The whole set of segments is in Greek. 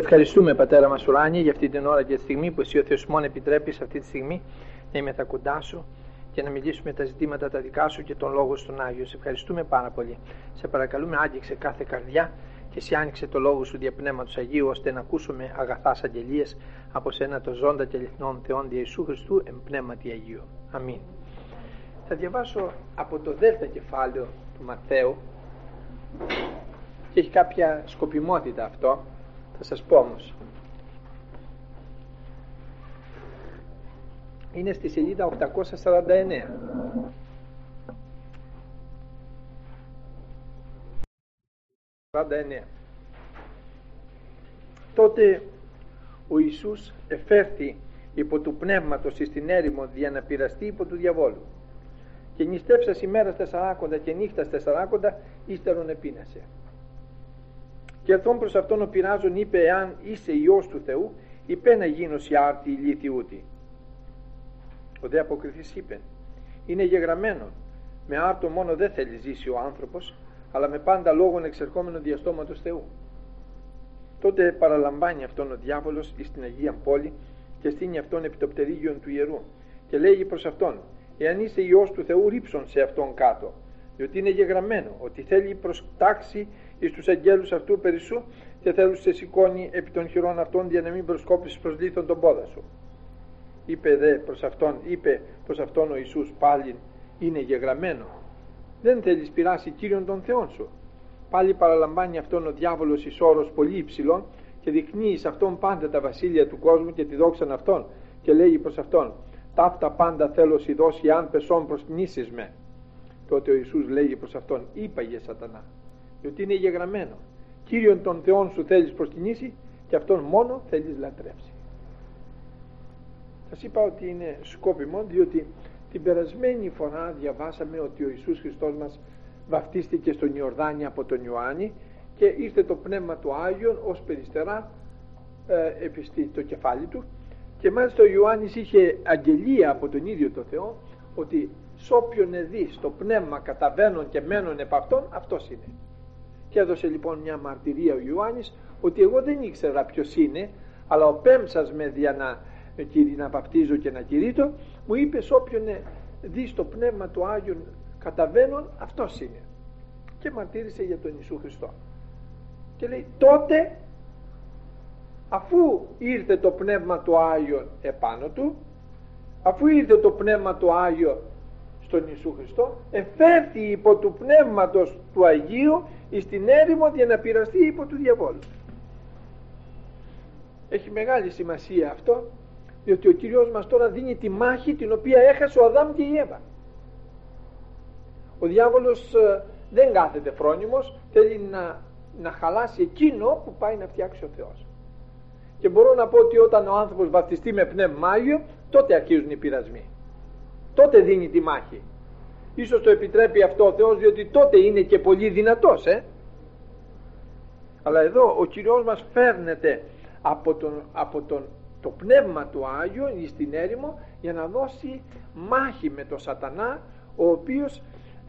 Σε ευχαριστούμε Πατέρα μας ουράνιε για αυτή την ώρα και τη στιγμή που εσύ ο Θεός μόνο επιτρέπεις αυτή τη στιγμή να είμαι τα κοντά σου και να μιλήσουμε τα ζητήματα τα δικά σου και τον λόγο στον Άγιο. Σε ευχαριστούμε πάρα πολύ. Σε παρακαλούμε άγγιξε κάθε καρδιά και εσύ άνοιξε το λόγο σου δια Πνεύματος Αγίου ώστε να ακούσουμε αγαθάς αγγελίες από σένα το ζώντα και αληθινών Θεών δια Ιησού Χριστού εν Πνεύματι Αγίου. Αμήν. Θα διαβάσω από το δεύτερο κεφάλαιο του Ματθαίου και έχει κάποια σκοπιμότητα αυτό θα σας πω όμως. Είναι στη σελίδα 849 49 τότε ο Ιησούς εφέρθη υπό του πνεύματος στην έρημο για να πειραστεί υπό του διαβόλου. Και νηστεύσας ημέρας τεσσαράκοντα και νύχτας τεσσαράκοντα ύστερον επίνασε και ερθόν προς αυτόν ο πειράζων είπε εάν είσαι Υιός του Θεού είπε να γίνω σε άρτη ηλίθιούτη ο δε αποκριθής είπε είναι γεγραμμένο με άρτο μόνο δεν θέλει ζήσει ο άνθρωπος αλλά με πάντα λόγων εξερχόμενο διαστόματος Θεού τότε παραλαμβάνει αυτόν ο διάβολος εις την Αγία Πόλη και στείνει αυτόν επί το πτερίγιον του ιερού και λέγει προς αυτόν εάν είσαι Υιός του Θεού ρίψον σε αυτόν κάτω διότι είναι γεγραμμένο ότι θέλει προστάξει εις τους αγγέλους αυτού περισσού και θέλουν σε σηκώνει επί των χειρών αυτών για να μην προσκόπεις προς λίθον τον πόδα σου. Είπε δε προς αυτόν, είπε προς αυτόν ο Ιησούς πάλι είναι γεγραμμένο. Δεν θέλεις πειράσει Κύριον των Θεών σου. Πάλι παραλαμβάνει αυτόν ο διάβολος εις όρος πολύ υψηλών και δεικνύει σε αυτόν πάντα τα βασίλεια του κόσμου και τη δόξαν αυτόν και λέγει προς αυτόν ταύτα πάντα θέλω σι δώσει αν πεσόν προσκυνήσεις με. Τότε ο Ιησούς λέγει προς αυτόν είπαγε σατανά διότι είναι γεγραμμένο Κύριον των Θεών σου θέλεις προσκυνήσει και αυτόν μόνο θέλεις λατρεύσει. Σας είπα ότι είναι σκόπιμο διότι την περασμένη φορά διαβάσαμε ότι ο Ιησούς Χριστός μας βαφτίστηκε στον Ιορδάνη από τον Ιωάννη και ήρθε το Πνεύμα του Άγιον ως περιστερά ε, επιστή το κεφάλι του. Και μάλιστα ο Ιωάννης είχε αγγελία από τον ίδιο το Θεό ότι σ' όποιον εδείς το πνεύμα καταβαίνουν και μένουν επ' αυτόν αυτός είναι και έδωσε λοιπόν μια μαρτυρία ο Ιωάννης ότι εγώ δεν ήξερα ποιος είναι αλλά ο πέμψας με δια να, να βαπτίζω και να κηρύττω μου είπε όποιον δει το πνεύμα του Άγιον καταβαίνουν αυτός είναι. Και μαρτύρησε για τον Ιησού Χριστό. Και λέει τότε αφού ήρθε το πνεύμα του Άγιον επάνω του αφού ήρθε το πνεύμα του Άγιο στον Ιησού Χριστό εφέρθη υπό του πνεύματος του Αγίου στην έρημο για να πειραστεί υπό του διαβόλου. Έχει μεγάλη σημασία αυτό διότι ο Κύριος μας τώρα δίνει τη μάχη την οποία έχασε ο Αδάμ και η Εύα. Ο διάβολος ε, δεν κάθεται φρόνιμος θέλει να, να χαλάσει εκείνο που πάει να φτιάξει ο Θεός. Και μπορώ να πω ότι όταν ο άνθρωπος βαπτιστεί με πνεύμα Άγιο τότε αρχίζουν οι πειρασμοί. Τότε δίνει τη μάχη ίσως το επιτρέπει αυτό ο Θεός διότι τότε είναι και πολύ δυνατός ε; αλλά εδώ ο Κυριός μας φέρνεται από, τον, από τον, το πνεύμα του Άγιο στην έρημο για να δώσει μάχη με τον σατανά ο οποίος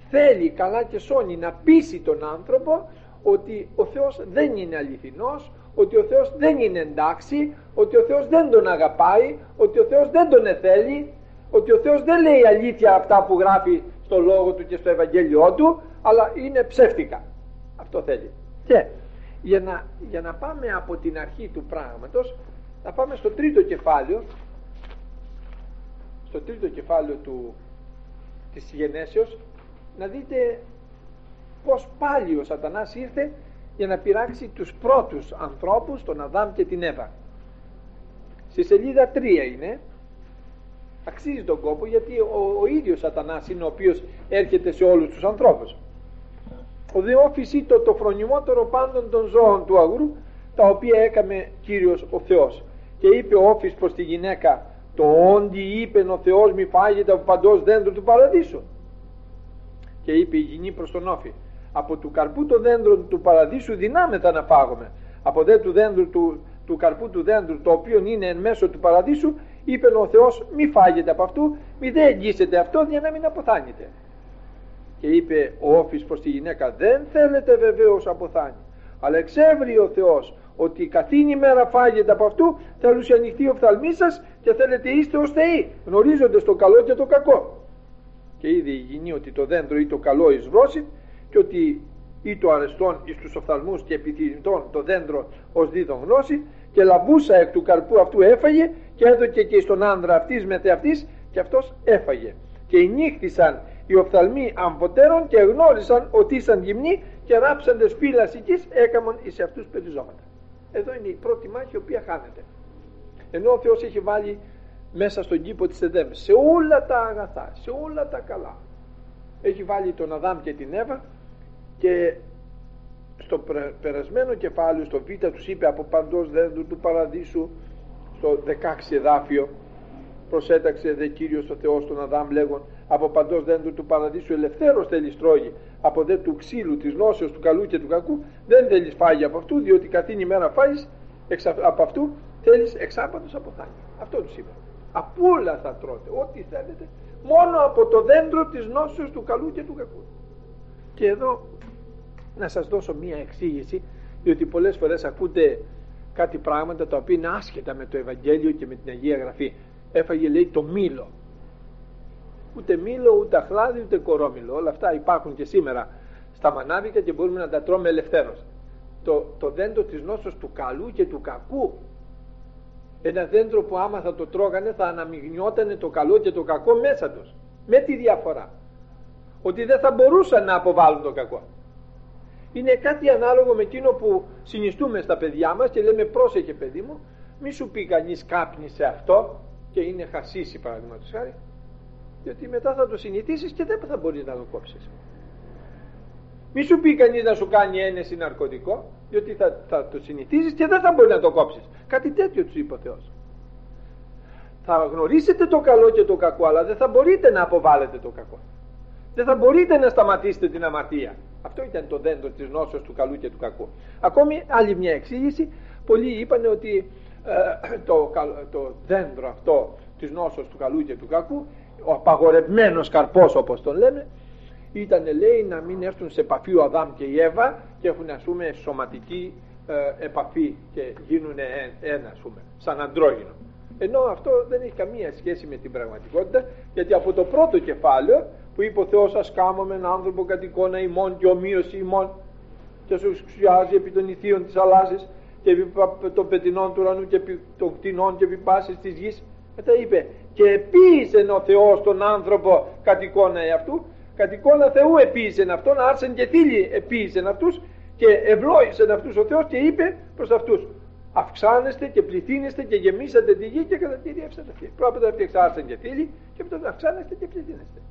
θέλει καλά και σώνει να πείσει τον άνθρωπο ότι ο Θεός δεν είναι αληθινός ότι ο Θεός δεν είναι εντάξει ότι ο Θεός δεν τον αγαπάει ότι ο Θεός δεν τον εθέλει ότι ο Θεός δεν λέει αλήθεια αυτά που γράφει στο λόγο του και στο Ευαγγέλιό του αλλά είναι ψεύτικα. Αυτό θέλει. Και για να, για να πάμε από την αρχή του πράγματος να πάμε στο τρίτο κεφάλαιο στο τρίτο κεφάλαιο του, της γενέσεως να δείτε πως πάλι ο σατανάς ήρθε για να πειράξει τους πρώτους ανθρώπους τον Αδάμ και την Εύα. Στη σελίδα 3 είναι αξίζει τον κόπο γιατί ο, ο ίδιος σατανάς είναι ο οποίος έρχεται σε όλους τους ανθρώπους. Ο Δεόφης το, το φρονιμότερο πάντων των ζώων του αγρού τα οποία έκαμε Κύριος ο Θεός. Και είπε ο Όφης προς τη γυναίκα το όντι είπε ο Θεός μη φάγεται από παντός δέντρο του παραδείσου και είπε η γυνή προς τον Όφη από του καρπού το δέντρο του παραδείσου δυνάμετα να φάγουμε από δε του δέντρου του, του καρπού του δέντρου το οποίο είναι εν μέσω του παραδείσου είπε ο Θεός μη φάγετε από αυτού μη δεν εγγύσετε αυτό για να μην αποθάνετε και είπε ο Όφης προς τη γυναίκα δεν θέλετε βεβαίως αποθάνει αλλά εξεύρει ο Θεός ότι καθήνη μέρα φάγεται από αυτού θέλουν σε ανοιχτεί ο φθαλμί σας και θέλετε είστε ως θεοί γνωρίζοντας το καλό και το κακό και ήδη γίνει ότι το δέντρο ή το καλό εις βρώση και ότι ή το αρεστόν εις τους οφθαλμούς και επιθυμητών το δέντρο ως δίδον γνώση και λαβούσα εκ του καρπού αυτού έφαγε και έδωκε και στον άνδρα αυτής με αυτής και αυτός έφαγε. Και νύχτησαν οι οφθαλμοί αμποτέρων και γνώρισαν ότι ήσαν γυμνοί και ράψαντες φύλας εκεί έκαμον εις αυτούς περιζώματα εδώ είναι η πρώτη μάχη η οποία χάνεται. Ενώ ο Θεός έχει βάλει μέσα στον κήπο της Εδέμ σε όλα τα αγαθά, σε όλα τα καλά έχει βάλει τον Αδάμ και την Εύα και στο περασμένο κεφάλαιο στο Β τους είπε από παντός δέντρου του παραδείσου στο 16 εδάφιο προσέταξε δε Κύριος ο Θεός τον Αδάμ λέγον από παντός δέντρου του παραδείσου ελευθέρως θέλει στρώγει από δε του ξύλου της νόσεως του καλού και του κακού δεν θέλεις φάγει από αυτού διότι καθήν ημέρα φάγεις από αυτού θέλεις εξάπατος από θάνη αυτό τους είπε. Από όλα θα τρώτε ό,τι θέλετε μόνο από το δέντρο της νόσεως του καλού και του κακού και εδώ να σας δώσω μία εξήγηση διότι πολλές φορές ακούτε κάτι πράγματα τα οποία είναι άσχετα με το Ευαγγέλιο και με την Αγία Γραφή. Έφαγε λέει το μήλο. Ούτε μήλο ούτε αχλάδι ούτε κορόμήλο όλα αυτά υπάρχουν και σήμερα στα μανάβικα και μπορούμε να τα τρώμε ελευθέρως. Το, το δέντρο της νόσος του καλού και του κακού. Ένα δέντρο που άμα θα το τρώγανε θα αναμειγνιότανε το καλό και το κακό μέσα τους. Με τη διαφορά ότι δεν θα μπορούσαν να αποβάλουν το κακό είναι κάτι ανάλογο με εκείνο που συνιστούμε στα παιδιά μας και λέμε πρόσεχε παιδί μου μη σου πει κανείς κάπνισε αυτό και είναι χασίσει παραδείγματος χάρη διότι μετά θα το συνηθίσεις και δεν θα μπορείς να το κόψεις. Μη σου πει κανείς να σου κάνει ένεση ναρκωτικό διότι θα, θα το συνηθίζεις και δεν θα μπορείς να το κόψεις. Κάτι τέτοιο τους είπε ο Θεός. Θα γνωρίσετε το καλό και το κακό αλλά δεν θα μπορείτε να αποβάλλετε το κακό. Δεν θα μπορείτε να σταματήσετε την αμαρτία αυτό ήταν το δέντρο της νόσος του καλού και του κακού. Ακόμη άλλη μια εξήγηση. Πολλοί είπαν ότι ε, το, το δέντρο αυτό της νόσος του καλού και του κακού ο απαγορευμένος καρπός όπως τον λέμε ήταν λέει να μην έρθουν σε επαφή ο Αδάμ και η Εύα και έχουν ας πούμε σωματική ε, επαφή και γίνουν ένα ας πούμε σαν αντρόγινο. Ενώ αυτό δεν έχει καμία σχέση με την πραγματικότητα γιατί από το πρώτο κεφάλαιο που είπε ο Θεός ας κάμω έναν άνθρωπο κατ' εικόνα ημών και ομοίωση ημών και σου εξουσιάζει επί των ηθείων της αλάσης και επί των πετεινών του ουρανού και επί των κτηνών και επί πάσης της γης μετά είπε και επίησε ο Θεός τον άνθρωπο κατ' εικόνα αυτού κατ' εικόνα Θεού επίησε αυτόν άρσεν και θύλι επίησε αυτούς και ευλόγησε αυτούς ο Θεός και είπε προς αυτούς αυξάνεστε και πληθύνεστε και γεμίσατε τη γη και κατατηριεύσατε αυτή. Πρώτα άρσεν και θύλι και μετά αυξάνεστε και πληθύνεστε.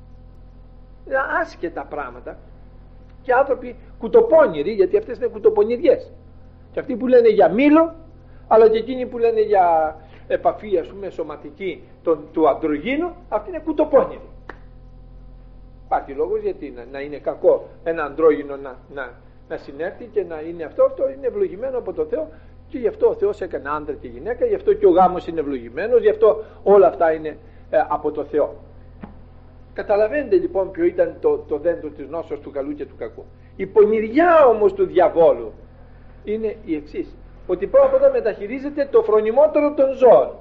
Είναι άσχετα πράγματα. Και άνθρωποι κουτοπώνηροι γιατί αυτές είναι κουτοπονηριές και αυτοί που λένε για μήλο αλλά και εκείνοι που λένε για επαφή ας πούμε σωματική τον, του αντρογίνου αυτοί είναι κουτοπώνηροι υπάρχει λόγος γιατί να, να είναι κακό ένα αντρόγινο να, να, να συνέρθει και να είναι αυτό αυτό είναι ευλογημένο από τον Θεό. Και γι' αυτό ο Θεός έκανε άντρα και γυναίκα γι' αυτό και ο γάμος είναι ευλογημένος γι' αυτό όλα αυτά είναι ε, από το Θεό Καταλαβαίνετε λοιπόν ποιο ήταν το, το δέντρο της νόσος του καλού και του κακού. Η πονηριά όμως του διαβόλου είναι η εξής. Ότι πρώτα μεταχειρίζεται το φρονιμότερο των ζώων.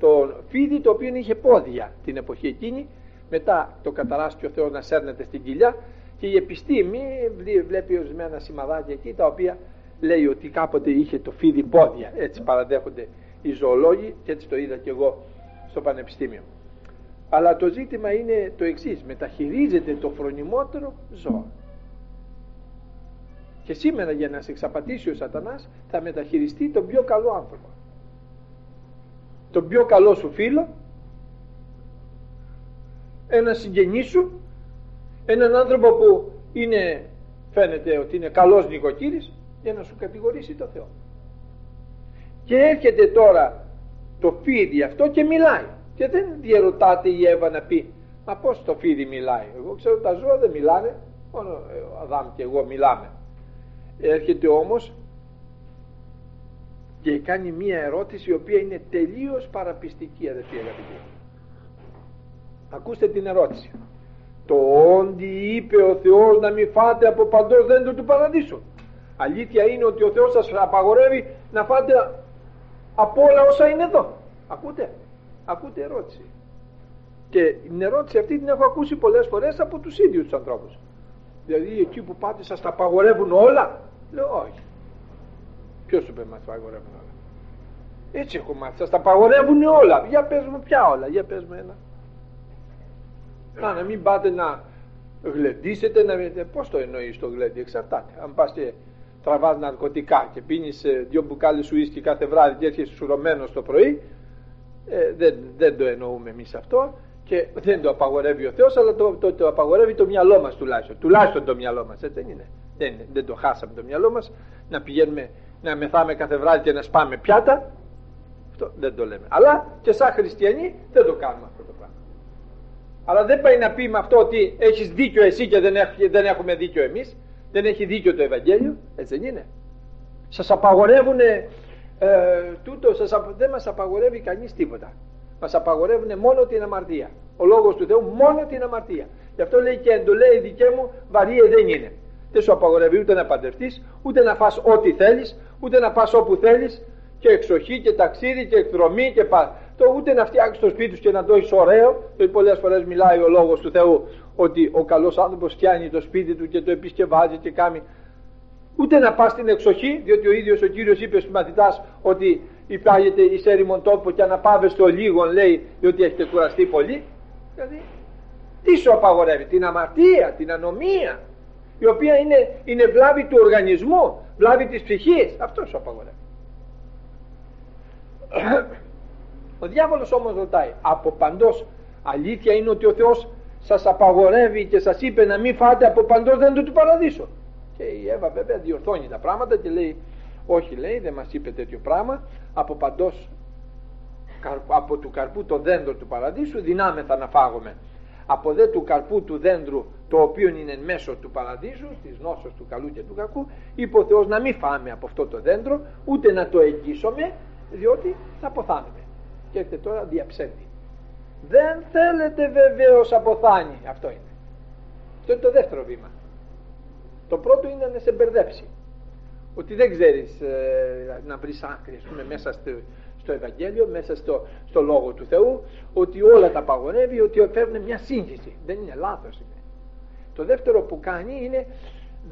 Το φίδι το οποίο είχε πόδια την εποχή εκείνη, μετά το καταράστηκε ο Θεός να σέρνεται στην κοιλιά και η επιστήμη βλέπει ορισμένα σημαδάκια εκεί τα οποία λέει ότι κάποτε είχε το φίδι πόδια. Έτσι παραδέχονται οι ζωολόγοι και έτσι το είδα και εγώ στο πανεπιστήμιο. Αλλά το ζήτημα είναι το εξής, μεταχειρίζεται το φρονιμότερο ζώο. Και σήμερα για να σε εξαπατήσει ο σατανάς θα μεταχειριστεί τον πιο καλό άνθρωπο. Τον πιο καλό σου φίλο, ένα συγγενή σου, έναν άνθρωπο που είναι, φαίνεται ότι είναι καλός νοικοκύρης για να σου κατηγορήσει το Θεό. Και έρχεται τώρα το φίδι αυτό και μιλάει. Και δεν διαρωτάται η Εύα να πει Μα πώς το φίδι μιλάει Εγώ ξέρω τα ζώα δεν μιλάνε Μόνο ο Αδάμ και εγώ μιλάμε. Έρχεται όμως και κάνει μία ερώτηση η οποία είναι τελείως παραπιστική αδερφοί αγαπητοί ακούστε την ερώτηση. Το όντι είπε ο Θεός να μην φάτε από παντός δέντρο του παραδείσου αλήθεια είναι ότι ο Θεός σας απαγορεύει να φάτε από όλα όσα είναι εδώ. Ακούτε; Ακούτε ερώτηση. Και την ερώτηση αυτή την έχω ακούσει πολλές φορές από τους ίδιους τους ανθρώπους. Δηλαδή εκεί που πάτε σας τα απαγορεύουν όλα; Λέω όχι. Ποιος σου είπε μας τα απαγορεύουν όλα έτσι έχω μάθει. Σας τα απαγορεύουν όλα. Για πες μου ποια όλα για πες μου ένα. Να, να μην πάτε να γλεντήσετε να πώς το εννοείς το γλέντι εξαρτάται. Αν πας και τραβάς ναρκωτικά και πίνεις ε, δυο μπουκάλες ουίσκι κάθε βράδυ και έρχεσαι σουρωμένος το πρωί ε, δεν, δεν το εννοούμε εμείς αυτό και δεν το απαγορεύει ο Θεός αλλά το, το, το απαγορεύει το μυαλό μας τουλάχιστον. Τουλάχιστον το μυαλό μας έτσι δεν είναι. Δεν, δεν το χάσαμε το μυαλό μας να πηγαίνουμε να μεθάμε κάθε βράδυ και να σπάμε πιάτα. Αυτό δεν το λέμε. Αλλά και σαν χριστιανοί δεν το κάνουμε αυτό το πράγμα. Αλλά δεν πάει να πει με αυτό ότι έχεις δίκιο εσύ και δεν, δεν έχουμε δίκιο εμείς. Δεν έχει δίκιο το Ευαγγέλιο έτσι δεν είναι. Σας απαγορεύουν ε, τούτος σας, δεν μας απαγορεύει κανείς τίποτα μας απαγορεύουν μόνο την αμαρτία. Ο λόγος του Θεού μόνο την αμαρτία. Γι' αυτό λέει και εντολέ δικέ μου βαρύ δεν είναι. Δεν σου απαγορεύει ούτε να παντρευτείς, ούτε να φας ό,τι θέλεις, ούτε να πας όπου θέλεις και εξοχή και ταξίδι και εκδρομή και πα. Το ούτε να φτιάξεις το σπίτι σου και να το έχεις ωραίο. Δηλαδή πολλές φορές μιλάει ο λόγος του Θεού ότι ο καλός άνθρωπος φτιάνει το σπίτι του και το επισκευάζει και κάνει. Ούτε να πας στην εξοχή, διότι ο ίδιος ο κύριος είπε στους μαθητάς ότι υπάγεται εις έρημον τόπο και αναπάβε στο λίγο λέει διότι έχετε κουραστεί πολύ. Δηλαδή τι σου απαγορεύει την αμαρτία, την ανομία η οποία είναι, είναι βλάβη του οργανισμού βλάβη της ψυχής. Αυτό σου απαγορεύει. Ο διάβολος όμως ρωτάει από παντός αλήθεια είναι ότι ο Θεός σας απαγορεύει και σας είπε να μην φάτε από παντός δέντρο του παραδείσου και η Εύα βέβαια διορθώνει τα πράγματα και λέει όχι λέει δεν μας είπε τέτοιο πράγμα. Από παντός από του καρπού το δέντρο του παραδείσου δυνάμεθα να φάγουμε. Από δε του καρπού του δέντρου το οποίο είναι μέσω του παραδείσου της νόσος του καλού και του κακού είπε ο Θεός να μην φάμε από αυτό το δέντρο ούτε να το εγγύσουμε διότι θα αποθάνουμε και έρχεται τώρα διαψεύδει. Δεν θέλετε βεβαίως αποθάνει αυτό είναι. Αυτό είναι το δεύτερο βήμα το πρώτο είναι να σε μπερδέψει. Ότι δεν ξέρεις ε, να βρεις άκρη πούμε, μέσα στο, στο Ευαγγέλιο, μέσα στο, στο Λόγο του Θεού ότι όλα τα παγωνεύει, ότι φέρνουν μια σύγχυση. Δεν είναι λάθος είναι. το δεύτερο που κάνει είναι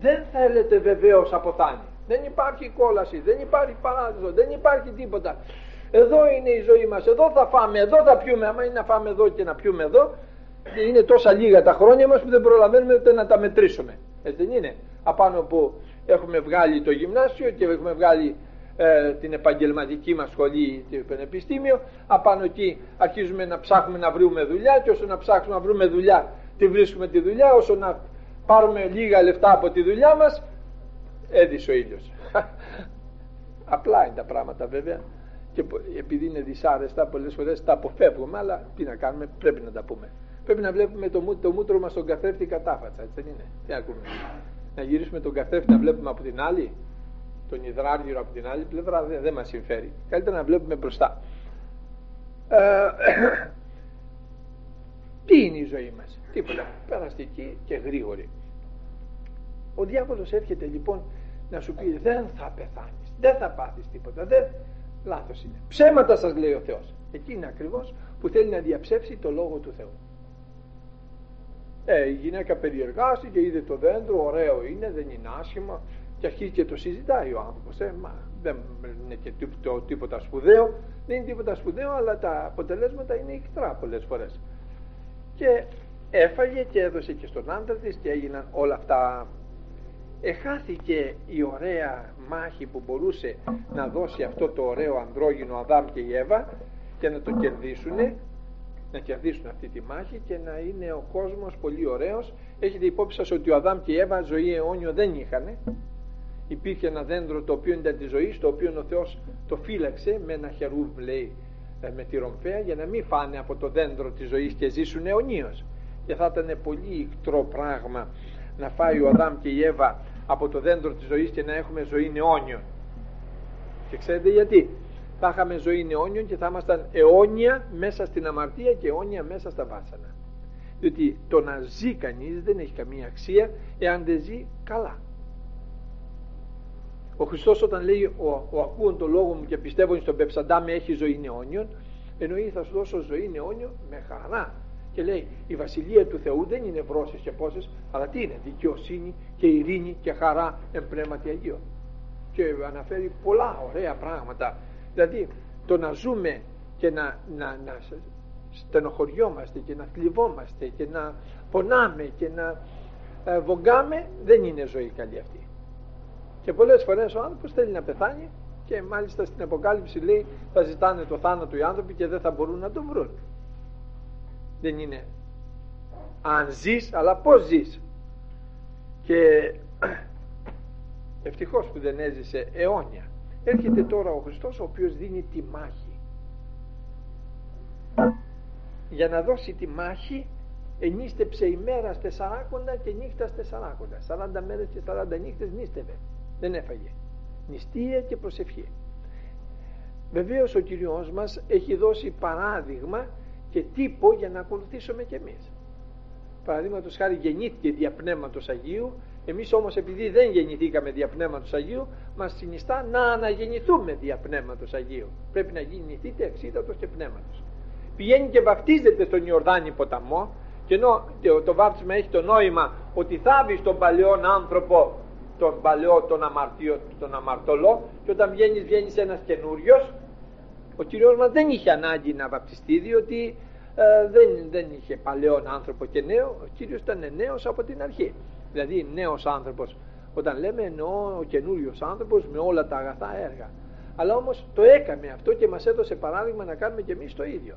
δεν θέλετε βεβαίως αποθάνει. Δεν υπάρχει κόλαση, δεν υπάρχει παράδεισο δεν υπάρχει τίποτα. Εδώ είναι η ζωή μας, εδώ θα φάμε, εδώ θα πιούμε. Άμα είναι να φάμε εδώ και να πιούμε εδώ είναι τόσα λίγα τα χρόνια μας που δεν προλαβαίνουμε ούτε να τα μετρήσουμε έτσι δεν είναι. Απάνω από έχουμε βγάλει το γυμνάσιο και έχουμε βγάλει ε, την επαγγελματική μας σχολή το πανεπιστήμιο. Απάνω εκεί αρχίζουμε να ψάχνουμε να βρούμε δουλειά και όσο να ψάχνουμε να βρούμε δουλειά τη βρίσκουμε τη δουλειά. Όσο να πάρουμε λίγα λεφτά από τη δουλειά μας έδισε ο ήλιος. Απλά είναι τα πράγματα βέβαια. Και επειδή είναι δυσάρεστα πολλές φορές τα αποφεύγουμε αλλά τι να κάνουμε πρέπει να τα πούμε πρέπει να βλέπουμε το, το μούτρο μας στον καθρέφτη κατάφατσα έτσι δεν είναι; Τι ακούμε; Να γυρίσουμε τον καθρέφτη να βλέπουμε από την άλλη τον υδράργυρο από την άλλη πλευρά δεν, δεν μας συμφέρει. Καλύτερα να βλέπουμε μπροστά. Ε, τι είναι η ζωή μας; Τίποτα. Περαστική και γρήγορη. Ο διάβολος έρχεται λοιπόν να σου πει δεν θα πεθάνεις δεν θα πάθεις τίποτα δεν... λάθος είναι. Ψέματα σας λέει ο Θεός εκεί είναι ακριβώς που θέλει να διαψεύσει το Λόγο του Θεού ε, η γυναίκα περιεργάστηκε, είδε το δέντρο, ωραίο είναι, δεν είναι άσχημα και αρχίζει και το συζητάει ο άνθρωπος. Ε, μα δεν είναι και τίποτα σπουδαίο, δεν είναι τίποτα σπουδαίο, αλλά τα αποτελέσματα είναι ικτρά πολλές φορές. Και έφαγε και έδωσε και στον άντρα της και έγιναν όλα αυτά. Εχάθηκε η ωραία μάχη που μπορούσε να δώσει αυτό το ωραίο ανδρόγυνο Αδάμ και η Εύα και να το κερδίσουνε να κερδίσουν αυτή τη μάχη και να είναι ο κόσμος πολύ ωραίος. Έχετε υπόψη σας ότι ο Αδάμ και η Εύα ζωή αιώνιο δεν είχαν υπήρχε ένα δέντρο το οποίο ήταν της ζωής το οποίο ο Θεός το φύλαξε με ένα χερούβ λέει ε, με τη ρομφαία για να μην φάνε από το δέντρο της ζωής και ζήσουν αιωνίως. Και θα ήταν πολύ ικτρό πράγμα να φάει ο Αδάμ και η Εύα από το δέντρο της ζωής και να έχουμε ζωή αιώνιο. Και ξέρετε γιατί; Θα είχαμε ζωή αιώνιων και θα ήμασταν αιώνια μέσα στην αμαρτία και αιώνια μέσα στα βάσανα. Διότι το να ζει κανείς δεν έχει καμία αξία εάν δεν ζει καλά. Ο Χριστός όταν λέει ο, ο ακούων το λόγο μου και πιστεύω στον Πεψαντά με έχει ζωή νεόνιον εννοεί θα σου δώσω ζωή αιώνιο με χαρά και λέει η βασιλεία του Θεού δεν είναι βρώσεις και πόσες αλλά τι είναι δικαιοσύνη και ειρήνη και χαρά εν πνεύματι Αγίο και αναφέρει πολλά ωραία πράγματα δηλαδή το να ζούμε και να, να, να στενοχωριόμαστε και να θλιβόμαστε και να πονάμε και να ε, βογκάμε δεν είναι ζωή καλή αυτή. Και πολλές φορές ο άνθρωπος θέλει να πεθάνει και μάλιστα στην Αποκάλυψη λέει θα ζητάνε το θάνατο οι άνθρωποι και δεν θα μπορούν να τον βρουν δεν είναι αν ζεις αλλά πως ζεις. Και ευτυχώς που δεν έζησε αιώνια έρχεται τώρα ο Χριστός ο οποίος δίνει τη μάχη. Για να δώσει τη μάχη ενίστεψε ημέρα τεσσαράκοντα και νύχτα τεσσαράκοντα 40 μέρες και 40 νύχτες νύστευε δεν έφαγε. Νηστεία και προσευχή. Βεβαίως ο Κυριός μας έχει δώσει παράδειγμα και τύπο για να ακολουθήσουμε κι εμείς. Παραδείγματος χάρη γεννήθηκε δια Πνεύματος Αγίου εμείς όμως επειδή δεν γεννηθήκαμε δια Πνεύματος Αγίου μας συνιστά να αναγεννηθούμε δια Πνεύματος Αγίου. Πρέπει να γεννηθείτε εξίδατος και Πνεύματος. Πηγαίνει και βαφτίζεται στον Ιορδάνη ποταμό και ενώ το βάφτισμα έχει το νόημα ότι θάβει τον παλαιόν άνθρωπο τον παλαιό τον, αμαρτίο, τον αμαρτωλό και όταν βγαίνεις βγαίνεις ένας καινούριος. ο Κύριος μας δεν είχε ανάγκη να βαπτιστεί διότι ε, δεν, δεν είχε παλαιόν άνθρωπο και νέο. Ο Κύριος ήταν νέος από την αρχή δηλαδή νέος άνθρωπος. Όταν λέμε εννοώ ο καινούριος άνθρωπος με όλα τα αγαθά έργα. Αλλά όμως το έκαμε αυτό και μας έδωσε παράδειγμα να κάνουμε και εμείς το ίδιο.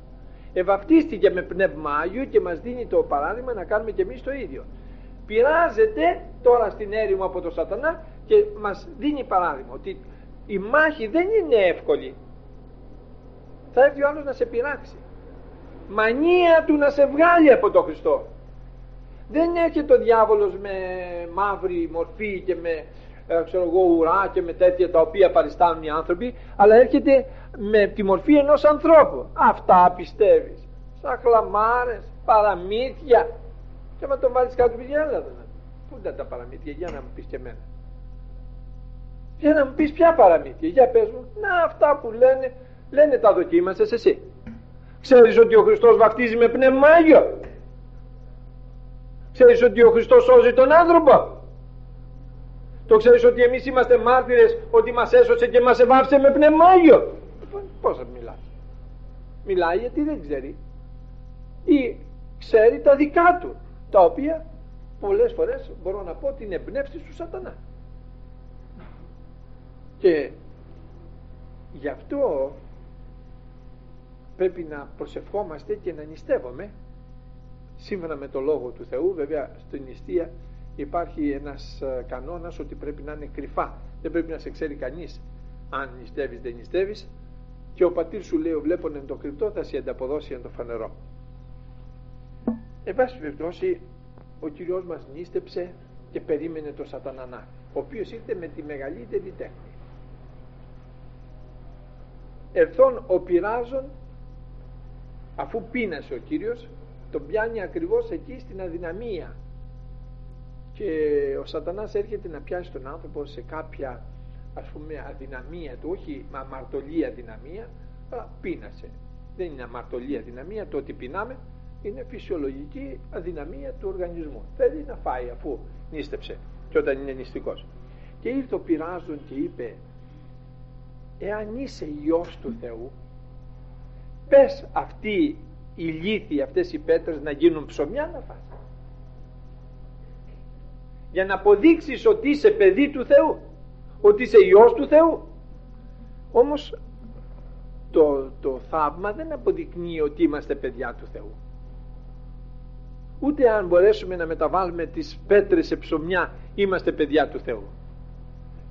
Ευαπτίστηκε με πνεύμα Άγιο και μας δίνει το παράδειγμα να κάνουμε και εμείς το ίδιο. Πειράζεται τώρα στην έρημο από τον σατανά και μας δίνει παράδειγμα ότι η μάχη δεν είναι εύκολη. Θα έρθει ο άλλος να σε πειράξει. Μανία του να σε βγάλει από τον Χριστό δεν έρχεται ο διάβολος με μαύρη μορφή και με ε, ξέρω εγώ, ουρά και με τέτοια τα οποία παριστάνουν οι άνθρωποι αλλά έρχεται με τη μορφή ενός ανθρώπου. Αυτά πιστεύεις. Σαν χλαμάρες, παραμύθια. Και άμα τον βάλεις κάτω πει έλα πού ήταν τα παραμύθια για να μου πεις και εμένα. Για να μου πεις ποια παραμύθια. Για πες μου. Να αυτά που λένε λένε τα δοκίμασες εσύ. Ξέρεις ότι ο Χριστός βαφτίζει με πνεύμα Άγιο ξέρεις ότι ο Χριστός σώζει τον άνθρωπο; Το ξέρεις ότι εμείς είμαστε μάρτυρες ότι μας έσωσε και μας εβάψε με πνεύμα Άγιο λοιπόν, πώς θα μιλάς; Μιλάει γιατί δεν ξέρει. Ή ξέρει τα δικά του τα οποία πολλές φορές μπορώ να πω την εμπνεύση του σατανά. Και γι' αυτό πρέπει να προσευχόμαστε και να νηστεύουμε σύμφωνα με το Λόγο του Θεού βέβαια στην νηστεία υπάρχει ένας ε, κανόνας ότι πρέπει να είναι κρυφά. Δεν πρέπει να σε ξέρει κανείς αν νηστεύεις δεν νηστεύεις. Και ο πατήρ σου λέει βλέπουν εν το κρυπτό θα σε ανταποδώσει εν το φανερό Εν πάση περιπτώσει, ο Κυριός μας νίστεψε και περίμενε το σατανανά, ο οποίος ήρθε με τη μεγαλύτερη τέχνη. Ερθόν ο πειράζων, αφού πείνασε ο Κύριος, τον πιάνει ακριβώς εκεί στην αδυναμία. Και ο σατανάς έρχεται να πιάσει τον άνθρωπο σε κάποια ας πούμε αδυναμία του, όχι αμαρτωλή αδυναμία, αλλά πείνασε. Δεν είναι αμαρτωλή αδυναμία το ότι πεινάμε, είναι φυσιολογική αδυναμία του οργανισμού. Θέλει να φάει αφού νίστεψε και όταν είναι νηστικός. Και ήρθε ο πειράζον και είπε εάν είσαι Υιός του Θεού πες αυτοί οι λύθοι αυτές οι πέτρες να γίνουν ψωμιά να φας. Για να αποδείξεις ότι είσαι παιδί του Θεού ότι είσαι Υιός του Θεού. Όμως το, το θαύμα δεν αποδεικνύει ότι είμαστε παιδιά του Θεού. Ούτε αν μπορέσουμε να μεταβάλουμε τις πέτρες σε ψωμιά είμαστε παιδιά του Θεού.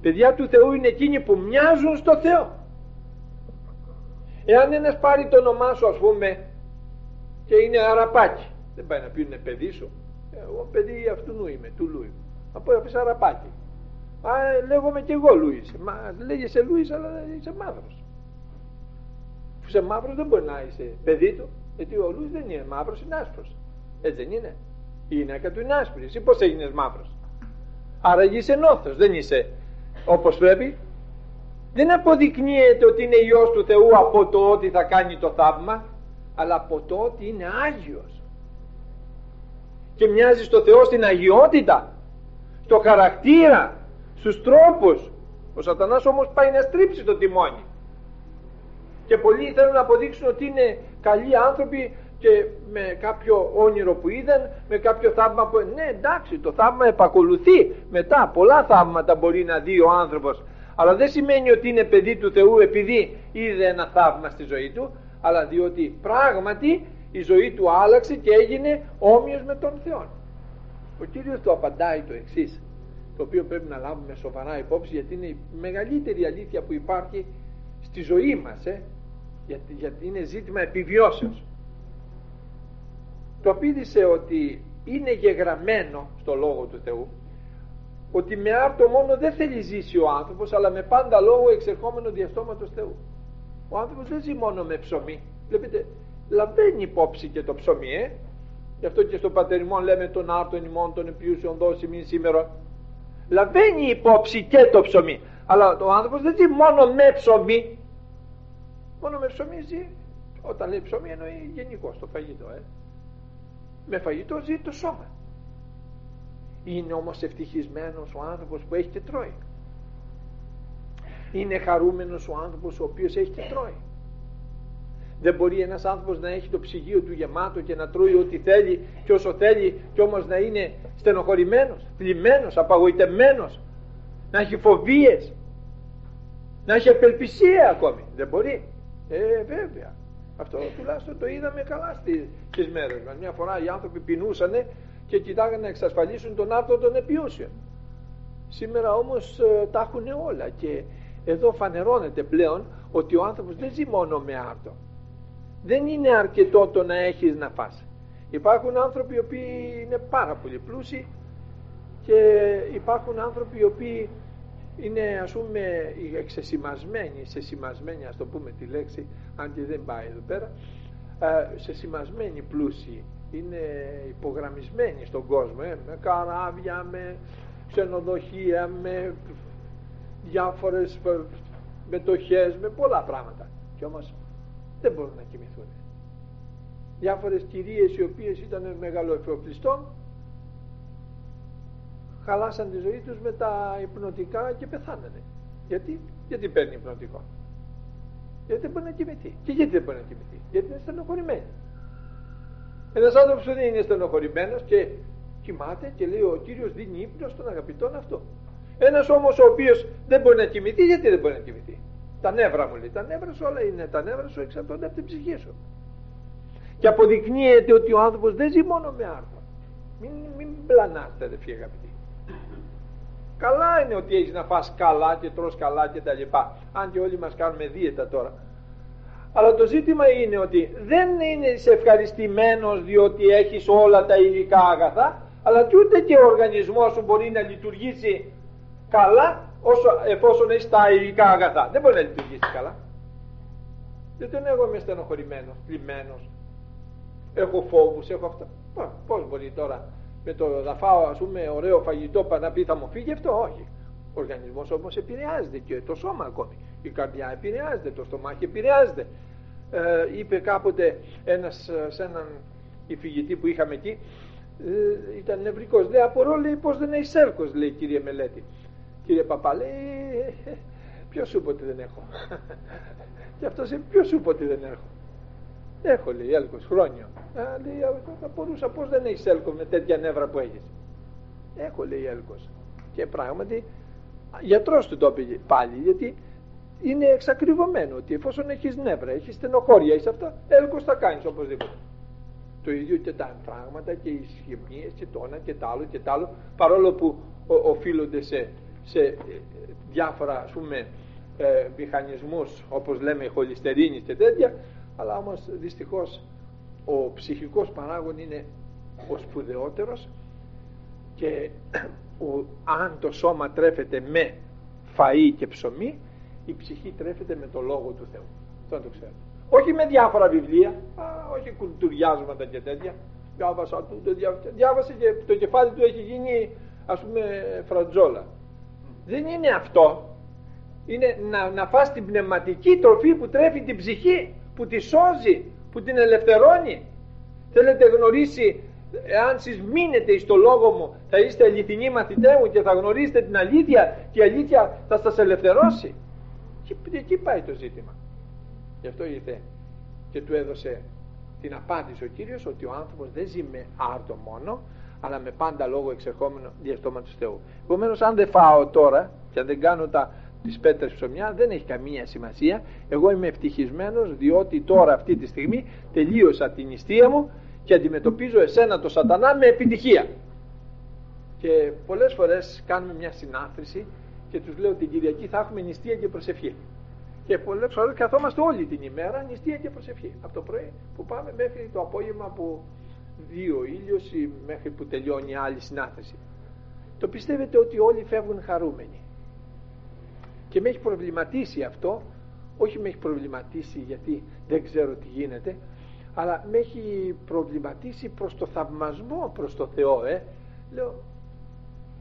Παιδιά του Θεού είναι εκείνοι που μοιάζουν στο Θεό. Εάν ένας πάρει το όνομά σου ας πούμε και είναι αραπάκι δεν πάει να πει είναι παιδί σου εγώ παιδί αυτού νου είμαι, του Λούι από πεις αραπάκι Α, λέγομαι και εγώ Λούις μα λέγεσαι Λούις αλλά είσαι μαύρος που είσαι μαύρος δεν μπορεί να είσαι παιδί του γιατί ο Λούις δεν είναι μαύρος είναι άσπρος έτσι δεν είναι. Η γυναίκα του είναι άσπρη. Εσύ πώς έγινες μαύρος. Άρα είσαι νόθος. Δεν είσαι όπως πρέπει. δεν αποδεικνύεται ότι είναι Υιός του Θεού από το ότι θα κάνει το θαύμα αλλά από το ότι είναι Άγιος. Και μοιάζει στο Θεό στην αγιότητα στο χαρακτήρα στους τρόπους. Ο σατανάς όμως πάει να στρίψει το τιμόνι. Και πολλοί θέλουν να αποδείξουν ότι είναι καλοί άνθρωποι και με κάποιο όνειρο που είδαν, με κάποιο θαύμα που... Ναι εντάξει το θαύμα επακολουθεί. Μετά, πολλά θαύματα μπορεί να δει ο άνθρωπος. Αλλά δεν σημαίνει ότι είναι παιδί του Θεού επειδή είδε ένα θαύμα στη ζωή του αλλά διότι πράγματι η ζωή του άλλαξε και έγινε όμοιος με τον Θεό. Ο Κύριος του απαντάει το εξής, το οποίο πρέπει να λάβουμε σοβαρά υπόψη γιατί είναι η μεγαλύτερη αλήθεια που υπάρχει στη ζωή μας ε, γιατί, γιατί είναι ζήτημα επιβιώσεως. Το πείδησε ότι είναι γεγραμμένο στο Λόγο του Θεού ότι με άρτο μόνο δεν θέλει ζήσει ο άνθρωπος αλλά με πάντα λόγο εξερχόμενο διαστόματος Θεού. Ο άνθρωπος δεν ζει μόνο με ψωμί. Βλέπετε, λαμβάνει υπόψη και το ψωμί, ε. Γι' αυτό και στο πατεριμόν λέμε τον άρτον ημών των επιούσεων δώσει μην σήμερα. Λαμβάνει υπόψη και το ψωμί. Αλλά ο άνθρωπος δεν ζει μόνο με ψωμί. Μόνο με ψωμί ζει. Όταν λέει ψωμί εννοεί γενικώ το φαγητό. Ε. Με φαγητό ζει το σώμα. Είναι όμως ευτυχισμένος ο άνθρωπος που έχει και τρώει. Είναι χαρούμενος ο άνθρωπος ο οποίος έχει και τρώει. Δεν μπορεί ένας άνθρωπος να έχει το ψυγείο του γεμάτο και να τρώει ό,τι θέλει και όσο θέλει και όμως να είναι στενοχωρημένος, θλιμμένος, απαγοητευμένος, να έχει φοβίες, να έχει απελπισία ακόμη. Δεν μπορεί. Ε, βέβαια. Αυτό τουλάχιστον το είδαμε καλά στις μέρες μας. Μια φορά οι άνθρωποι πεινούσανε και κοιτάγανε να εξασφαλίσουν τον άρθρο των επιούσεων. Σήμερα όμως ε, τα έχουν όλα και εδώ φανερώνεται πλέον ότι ο άνθρωπος δεν ζει μόνο με άρτο. Δεν είναι αρκετό το να έχεις να φας. Υπάρχουν άνθρωποι οι οποίοι είναι πάρα πολύ πλούσιοι και υπάρχουν άνθρωποι οι οποίοι είναι ας πούμε εξεσημασμένοι, σεσημασμένοι ας το πούμε τη λέξη, αν και δεν πάει εδώ πέρα, ε, σεσημασμένοι πλούσιοι είναι υπογραμμισμένοι στον κόσμο ε, με καράβια, με ξενοδοχεία, με διάφορες μετοχές, με πολλά πράγματα. Και όμως δεν μπορούν να κοιμηθούν. Διάφορες κυρίες οι οποίες ήταν μεγαλοεφοπλιστών χαλάσαν τη ζωή τους με τα υπνοτικά και πεθάνανε. Γιατί, γιατί παίρνει υπνοτικό; Γιατί δεν μπορεί να κοιμηθεί; Και γιατί δεν μπορεί να κοιμηθεί; Γιατί είναι στενοχωρημένοι ένας άνθρωπος που δεν είναι στενοχωρημένος και κοιμάται και λέει ο Κύριος δίνει ύπνο στον αγαπητόν αυτό. Ένας όμως ο οποίος δεν μπορεί να κοιμηθεί, γιατί δεν μπορεί να κοιμηθεί; Τα νεύρα μου λέει, τα νεύρα σου όλα είναι, τα νεύρα σου εξαρτώνται από την ψυχή σου. Και αποδεικνύεται ότι ο άνθρωπος δεν ζει μόνο με άρθρο. Μην, μην πλανάστε αδερφοί αγαπητοί. Καλά είναι ότι έχεις να φας καλά και τρως καλά και τα λοιπά. Αν και όλοι μας κάνουμε δίαιτα τώρα. Αλλά το ζήτημα είναι ότι δεν είναι ευχαριστημένος διότι έχεις όλα τα υλικά αγαθά, αλλά και ούτε και ο οργανισμός σου μπορεί να λειτουργήσει καλά όσο, εφόσον έχεις τα υλικά αγαθά. Δεν μπορεί να λειτουργήσει καλά. Δεν τον εγώ είμαι στενοχωρημένος, πλημμένος, έχω φόβους, έχω αυτά. Πώς μπορεί τώρα με το να φάω ας πούμε ωραίο φαγητό να πει θα μου φύγει αυτό, όχι. Ο οργανισμός όμως επηρεάζεται και το σώμα ακόμη. Η καρδιά επηρεάζεται, το στομάχι επηρεάζεται ε, είπε κάποτε ένας ε, σε έναν υφηγητή που είχαμε εκεί ε, ήταν νευρικός λέει απορώ λέει πως δεν έχεις έλκος λέει κύριε Μελέτη κύριε Παπά λέει ποιο σου είπε ότι δεν έχω. Και αυτός είπε ποιος σου είπε ότι δεν έχω. Έχω λέει έλκος χρόνια. Α, λέει θα μπορούσα πως δεν έχεις έλκος με τέτοια νεύρα που έχεις. Έχω λέει έλκος. Και πράγματι γιατρός του το είπε πάλι γιατί είναι εξακριβωμένο ότι εφόσον έχεις νεύρα, έχεις στενοχώρια, έχεις αυτά, έλκος θα κάνεις οπωσδήποτε. Το ίδιο και τα πράγματα και οι σχημίες και το ένα και το άλλο και το άλλο, παρόλο που οφείλονται σε, σε ε, διάφορα ας πούμε ε, μηχανισμούς όπως λέμε χολυστερίνης και τέτοια, αλλά όμως δυστυχώς ο ψυχικός παράγων είναι ο σπουδαιότερος και ο, αν το σώμα τρέφεται με φαΐ και ψωμί η ψυχή τρέφεται με το Λόγο του Θεού. Αυτό το ξέρω. Όχι με διάφορα βιβλία, α, όχι κουλτουριάσματα και τέτοια. Διάβασα το διάβασε και το κεφάλι του έχει γίνει ας πούμε φρατζόλα. Δεν είναι αυτό. είναι να, να φας την πνευματική τροφή που τρέφει την ψυχή που τη σώζει που την ελευθερώνει. Θέλετε γνωρίσει εάν σεις μείνετε εις το λόγο μου θα είστε αληθινοί μαθητέ μου και θα γνωρίσετε την αλήθεια και η αλήθεια θα σας ελευθερώσει. Και εκεί πάει το ζήτημα. Γι' αυτό ήρθε και του έδωσε την απάντηση ο Κύριος ότι ο άνθρωπος δεν ζει με άρτο μόνο αλλά με πάντα λόγο εξερχόμενο διαστόματος Θεού. Επομένως, αν δεν φάω τώρα και αν δεν κάνω τα, τις πέτρες ψωμιά δεν έχει καμία σημασία. Εγώ είμαι ευτυχισμένος διότι τώρα αυτή τη στιγμή τελείωσα την νηστεία μου και αντιμετωπίζω εσένα το σατανά με επιτυχία. Και πολλές φορές κάνουμε μια συνάθρηση και τους λέω την Κυριακή θα έχουμε νηστεία και προσευχή. Και πολλές φορές καθόμαστε όλη την ημέρα νηστεία και προσευχή. Από το πρωί που πάμε μέχρι το απόγευμα που δύο ήλιος ή μέχρι που τελειώνει άλλη συνάθεση. Το πιστεύετε ότι όλοι φεύγουν χαρούμενοι. Και με έχει προβληματίσει αυτό, όχι με έχει προβληματίσει γιατί δεν ξέρω τι γίνεται, αλλά με έχει προβληματίσει προς το θαυμασμό προς το Θεό, ε. Λέω,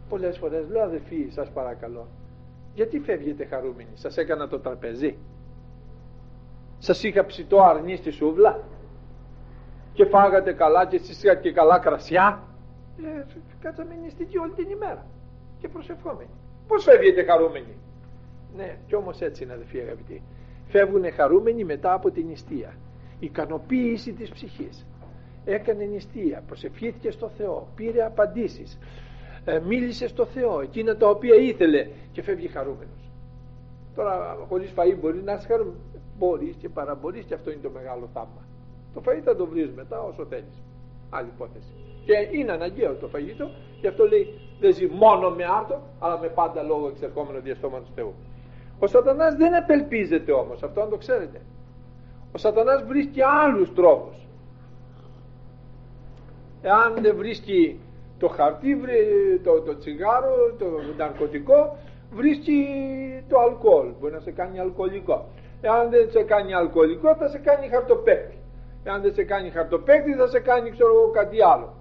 πολλές φορές λέω αδελφοί σας παρακαλώ, γιατί φεύγετε χαρούμενοι, σας έκανα το τραπεζί. Σας είχα ψητό αρνί στη σούβλα και φάγατε καλά και εσείς είχατε και καλά κρασιά. Ε, κάτσαμε νηστικοί όλη την ημέρα και προσευχόμενοι. Πως φεύγετε χαρούμενοι; Ναι κι όμως έτσι είναι αδελφοί αγαπητοί. Φεύγουν χαρούμενοι μετά από την νηστεία. Ικανοποίηση της ψυχής. Έκανε νηστεία προσευχήθηκε στο Θεό πήρε απαντήσεις. Ε, μίλησε στο Θεό εκείνα τα οποία ήθελε και φεύγει χαρούμενος. Τώρα χωρίς φαΐ μπορεί να είσαι χαρούμενος. Μπορείς και παραμπορείς και αυτό είναι το μεγάλο θαύμα το φαΐ θα το βρεις μετά όσο θέλεις. Άλλη υπόθεση. Και είναι αναγκαίο το φαγητό, γι' αυτό λέει δεν ζει μόνο με άρτο, αλλά με πάντα λόγο εξερχόμενο διαστόματος Θεού. Ο σατανάς δεν απελπίζεται όμως, αυτό αν το ξέρετε. Ο σατανάς βρίσκει άλλους τρόπους. Εάν δεν βρίσκει το χαρτί, το, το τσιγάρο, το ναρκωτικό, βρίσκει το αλκοόλ, μπορεί να σε κάνει αλκοολικό. Εάν δεν σε κάνει αλκοολικό θα σε κάνει χαρτοπέκτη αν δεν σε κάνει χαρτοπέκτη θα σε κάνει ξέρω εγώ κάτι άλλο.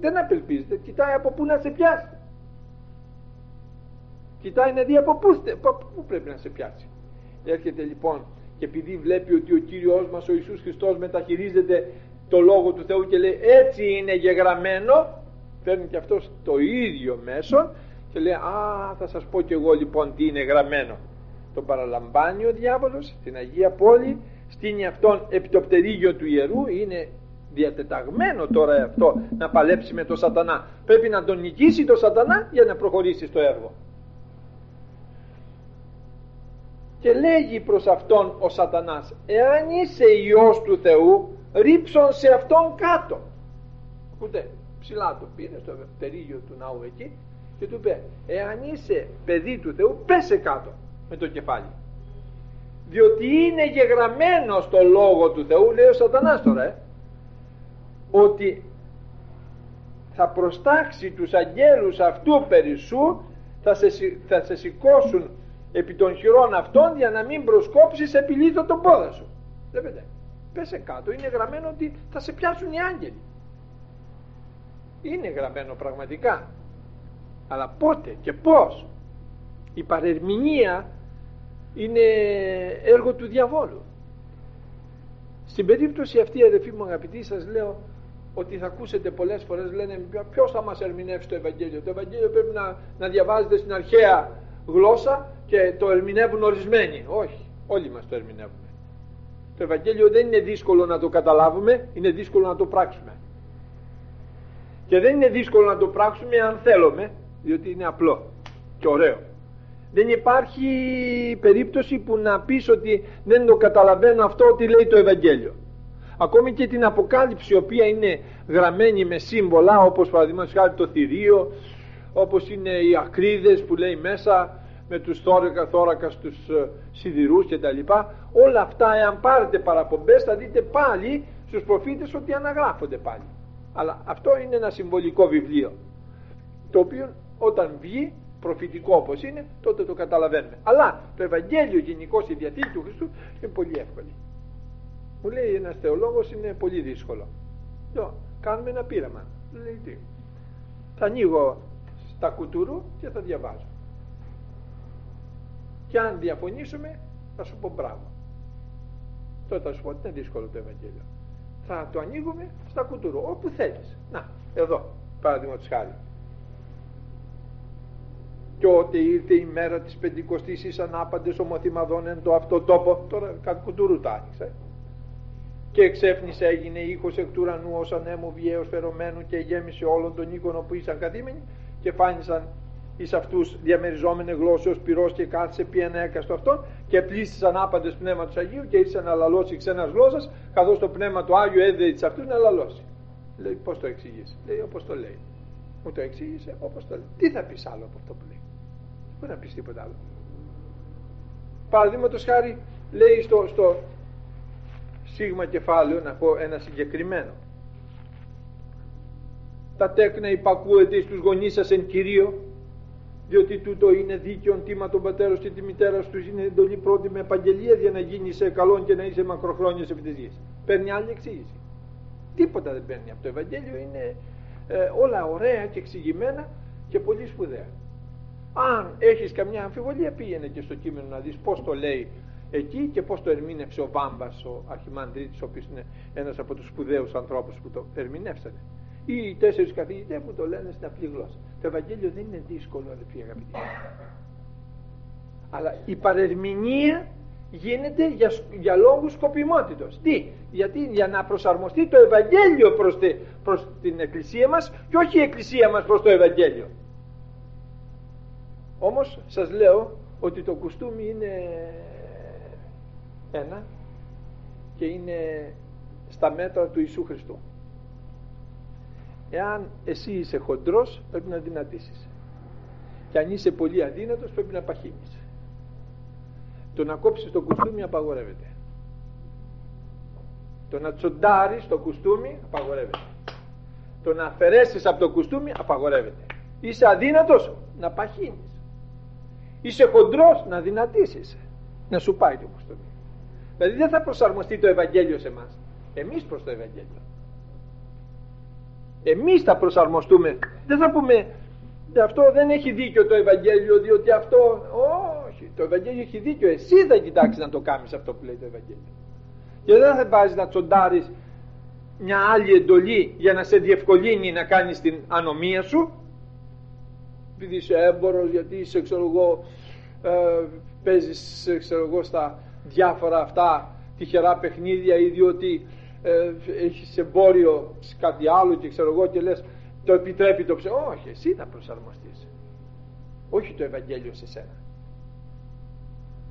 Δεν απελπίζεται. Κοιτάει από πού να σε πιάσει. Κοιτάει να δει από πού, πού πρέπει να σε πιάσει. Έρχεται λοιπόν και επειδή βλέπει ότι ο Κύριος μας ο Ιησούς Χριστός μεταχειρίζεται το Λόγο του Θεού και λέει έτσι είναι γεγραμμένο φέρνει και αυτός το ίδιο μέσο και λέει α θα σας πω και εγώ λοιπόν τι είναι γραμμένο τον παραλαμβάνει ο διάβολος στην Αγία Πόλη στείνει αυτόν επί το πτερίγιο του ιερού είναι διατεταγμένο τώρα αυτό να παλέψει με τον σατανά. Πρέπει να τον νικήσει τον σατανά για να προχωρήσει στο έργο. Και λέγει προς αυτόν ο σατανάς εάν είσαι Υιός του Θεού ρίψον σε αυτόν κάτω ακούτε ψηλά το πήρε στο πτερίγιο του ναού εκεί και του είπε εάν είσαι παιδί του Θεού πέσε κάτω με το κεφάλι διότι είναι γεγραμμένο στο Λόγο του Θεού λέει ο σατανάς τώρα ε, ότι θα προστάξει τους αγγέλους αυτού περισσού θα σε, θα σε σηκώσουν επί των χειρών αυτών για να μην προσκόψεις επιλύτω τον πόδα σου. Βλέπετε πέσε κάτω είναι γραμμένο ότι θα σε πιάσουν οι άγγελοι. Είναι γραμμένο πραγματικά. Αλλά πότε και πως η παρερμηνία είναι έργο του διαβόλου. Στην περίπτωση αυτή αδελφοί μου αγαπητοί σας λέω ότι θα ακούσετε πολλές φορές λένε ποιος θα μας ερμηνεύσει το Ευαγγέλιο; Το Ευαγγέλιο πρέπει να, να διαβάζετε στην αρχαία γλώσσα και το ερμηνεύουν ορισμένοι. Όχι όλοι μας το ερμηνεύουμε. Το Ευαγγέλιο δεν είναι δύσκολο να το καταλάβουμε είναι δύσκολο να το πράξουμε. Και δεν είναι δύσκολο να το πράξουμε αν θέλουμε διότι είναι απλό και ωραίο δεν υπάρχει περίπτωση που να πεις ότι δεν το καταλαβαίνω αυτό ότι λέει το Ευαγγέλιο. Ακόμη και την Αποκάλυψη η οποία είναι γραμμένη με σύμβολα όπως παραδείγματος χάρη το θηρίο, όπως είναι οι ακρίδες που λέει μέσα με τους θώρακα, θώρακα στους ε, σιδηρούς και τα λοιπά. Όλα αυτά εάν πάρετε παραπομπές θα δείτε πάλι στους προφήτες ότι αναγράφονται πάλι. Αλλά αυτό είναι ένα συμβολικό βιβλίο το οποίο όταν βγει προφητικό όπως είναι, τότε το καταλαβαίνουμε. Αλλά το Ευαγγέλιο γενικώ η Διαθήκη του Χριστού είναι πολύ εύκολη. Μου λέει ένας θεολόγος είναι πολύ δύσκολο. Λέω, κάνουμε ένα πείραμα. Λέει τι; Θα ανοίγω στα κουτούρου και θα διαβάζω. και αν διαφωνήσουμε θα σου πω μπράβο τότε θα σου πω ότι είναι δύσκολο το Ευαγγέλιο θα το ανοίγουμε στα κουτουρού όπου θέλεις να εδώ παραδείγματος χάρη και ότι ήρθε η μέρα της Πεντηκοστής εις ανάπαντες ομοθυμαδών εν το αυτό τόπο τώρα κουτουρού τα άνοιξε και εξέφνησε έγινε ήχος εκ του ουρανού ως ανέμου βιαίος φερωμένου και γέμισε όλων των οίκων που ήσαν καθήμενοι και φάνησαν εις αυτούς διαμεριζόμενες γλώσσεως πυρός και κάθισε πει ένα έκαστο αυτόν και πλήστησαν άπαντες πνεύμα του Αγίου και ήρθε να λαλώσει ξένας γλώσσας καθώς το πνεύμα του Άγιου έδεε της αυτούς να λαλώσει. Λέει πώς το εξηγήσει. Λέει όπως το λέει. Μου το εξήγησε όπως το λέει. Τι θα πεις άλλο από αυτό που λέει; Δεν μπορεί να πεις τίποτα άλλο. Παραδείγματος χάρη λέει στο, στο σίγμα κεφάλαιο να πω ένα συγκεκριμένο. Τα τέκνα υπακούεται στους γονείς σας εν Κυρίω διότι τούτο είναι δίκαιο τίμα τον πατέρα και της μητέρας τους είναι εντολή πρώτη με επαγγελία για να γίνει σε καλό και να είσαι μακροχρόνιος επί της γης. Παίρνει άλλη εξήγηση. Τίποτα δεν παίρνει από το Ευαγγέλιο, είναι ε, όλα ωραία και εξηγημένα και πολύ σπουδαία. Αν έχεις καμιά αμφιβολία πήγαινε και στο κείμενο να δεις πώς το λέει εκεί και πώς το ερμήνευσε ο Βάμπας ο Αρχιμανδρίτης ο οποίος είναι ένας από τους σπουδαίους ανθρώπους που το ερμηνεύσανε. Ή οι τέσσερις καθηγητές που το λένε στην απλή γλώσσα. Το Ευαγγέλιο δεν είναι δύσκολο αδελφοί αγαπητοί. Αλλά η παρερμηνία γίνεται για, για λόγους σκοπιμότητος. Τι, γιατί για να προσαρμοστεί το Ευαγγέλιο προς, τη, προς την Εκκλησία μας και όχι η Εκκλησία μας προς το Ευαγγέλιο όμως σας λέω ότι το κουστούμι είναι ένα και είναι στα μέτρα του Ιησού Χριστού. Εάν εσύ είσαι χοντρός πρέπει να δυνατήσεις. Και αν είσαι πολύ αδύνατος πρέπει να παχύνεις. Το να κόψεις το κουστούμι απαγορεύεται. Το να τσοντάρεις το κουστούμι απαγορεύεται. Το να αφαιρέσεις από το κουστούμι απαγορεύεται. Είσαι αδύνατος να παχύνεις είσαι χοντρός να δυνατήσεις να σου πάει το κουστούμι δηλαδή δεν θα προσαρμοστεί το Ευαγγέλιο σε εμάς. Εμείς προς το Ευαγγέλιο. Εμείς θα προσαρμοστούμε. Δεν θα πούμε αυτό δεν έχει δίκιο το Ευαγγέλιο διότι αυτό όχι. Το Ευαγγέλιο έχει δίκιο. Εσύ θα κοιτάξεις να το κάνεις αυτό που λέει το Ευαγγέλιο. Και δεν θα βάζεις να τσοντάρεις μια άλλη εντολή για να σε διευκολύνει να κάνεις την ανομία σου επειδή είσαι έμπορος γιατί είσαι ξέρω εγώ ε, παίζεις ξέρω εγώ στα διάφορα αυτά τυχερά παιχνίδια ή διότι ε, έχεις εμπόριο σε κάτι άλλο και ξέρω εγώ και λες το επιτρέπει το ψέμα όχι εσύ θα προσαρμοστείς. Όχι το Ευαγγέλιο σε σένα.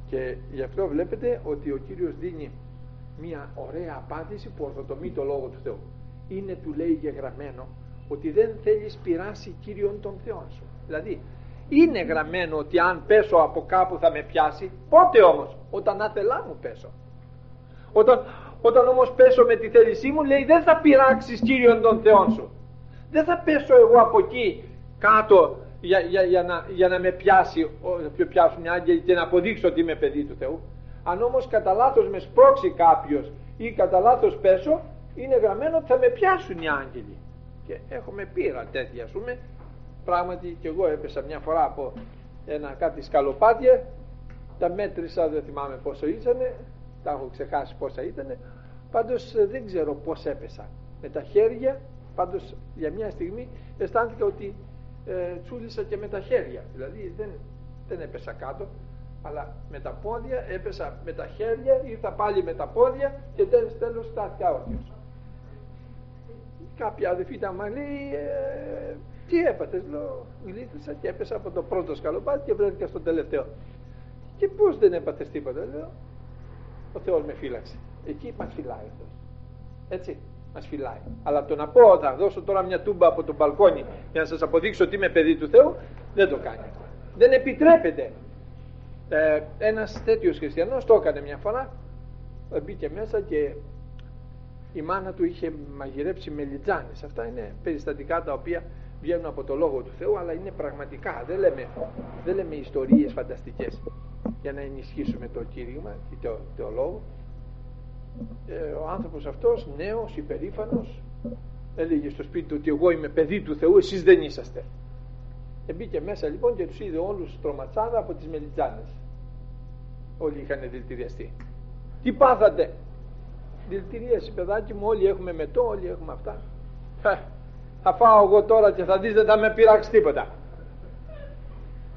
Και γι' αυτό βλέπετε ότι ο Κύριος δίνει μια ωραία απάντηση που ορθοτομεί το Λόγο του Θεού. Είναι του λέει γεγραμμένο ότι δεν θέλεις πειράσει Κύριον των Θεών σου δηλαδή είναι γραμμένο ότι αν πέσω από κάπου θα με πιάσει. Πότε όμως; Όταν άθελά μου πέσω. Όταν, όταν όμως πέσω με τη θέλησή μου λέει δεν θα πειράξεις Κύριον των Θεών σου. Δεν θα πέσω εγώ από εκεί κάτω για, για, για, να, για να με πιάσει να πιάσουν οι άγγελοι και να αποδείξω ότι είμαι παιδί του Θεού. Αν όμως κατά λάθος με σπρώξει κάποιος ή κατά λάθος πέσω είναι γραμμένο ότι θα με πιάσουν οι άγγελοι. Και έχουμε πείρα τέτοια ας πούμε πράγματι και εγώ έπεσα μια φορά από ένα κάτι σκαλοπάτια τα μέτρησα δεν θυμάμαι πόσο ήτανε τα έχω ξεχάσει πόσα ήτανε. Πάντως ε, δεν ξέρω πως έπεσα. Με τα χέρια πάντως για μια στιγμή αισθάνθηκα ότι ε, τσούλησα και με τα χέρια. Δηλαδή δεν, δεν έπεσα κάτω αλλά με τα πόδια έπεσα με τα χέρια ήρθα πάλι με τα πόδια και τέλος τέλος στάθηκα όρθιος. Κάποια αδελφή τα μα λέει ε, τι έπαθες λέω γλίτωσα και έπεσα από το πρώτο σκαλοπάτι και βρέθηκα στο τελευταίο. Και πως δεν έπαθες τίποτα λέω. Ο Θεός με φύλαξε. Εκεί μας φυλάει αυτός έτσι μας φυλάει. Αλλά το να πω θα δώσω τώρα μια τούμπα από το μπαλκόνι για να σας αποδείξω ότι είμαι παιδί του Θεού δεν το κάνει. Δεν επιτρέπεται. Ε, ένας τέτοιος χριστιανός το έκανε μια φορά. Μπήκε μέσα και η μάνα του είχε μαγειρέψει μελιτζάνες αυτά είναι περιστατικά τα οποία βγαίνουν από το Λόγο του Θεού αλλά είναι πραγματικά δεν λέμε, δεν λέμε ιστορίες φανταστικές για να ενισχύσουμε το κήρυγμα και το, το Λόγο ε, ο άνθρωπος αυτός νέος, υπερήφανος έλεγε στο σπίτι του ότι εγώ είμαι παιδί του Θεού εσείς δεν είσαστε ε, μπήκε μέσα λοιπόν και τους είδε όλους τροματσάδα από τις μελιτζάνες όλοι είχαν δηλητηριαστεί. Τι πάθατε; Δηλητηρίαση παιδάκι μου όλοι έχουμε μετό, όλοι έχουμε αυτά. Θα φάω εγώ τώρα και θα δεις δεν θα με πειράξει τίποτα.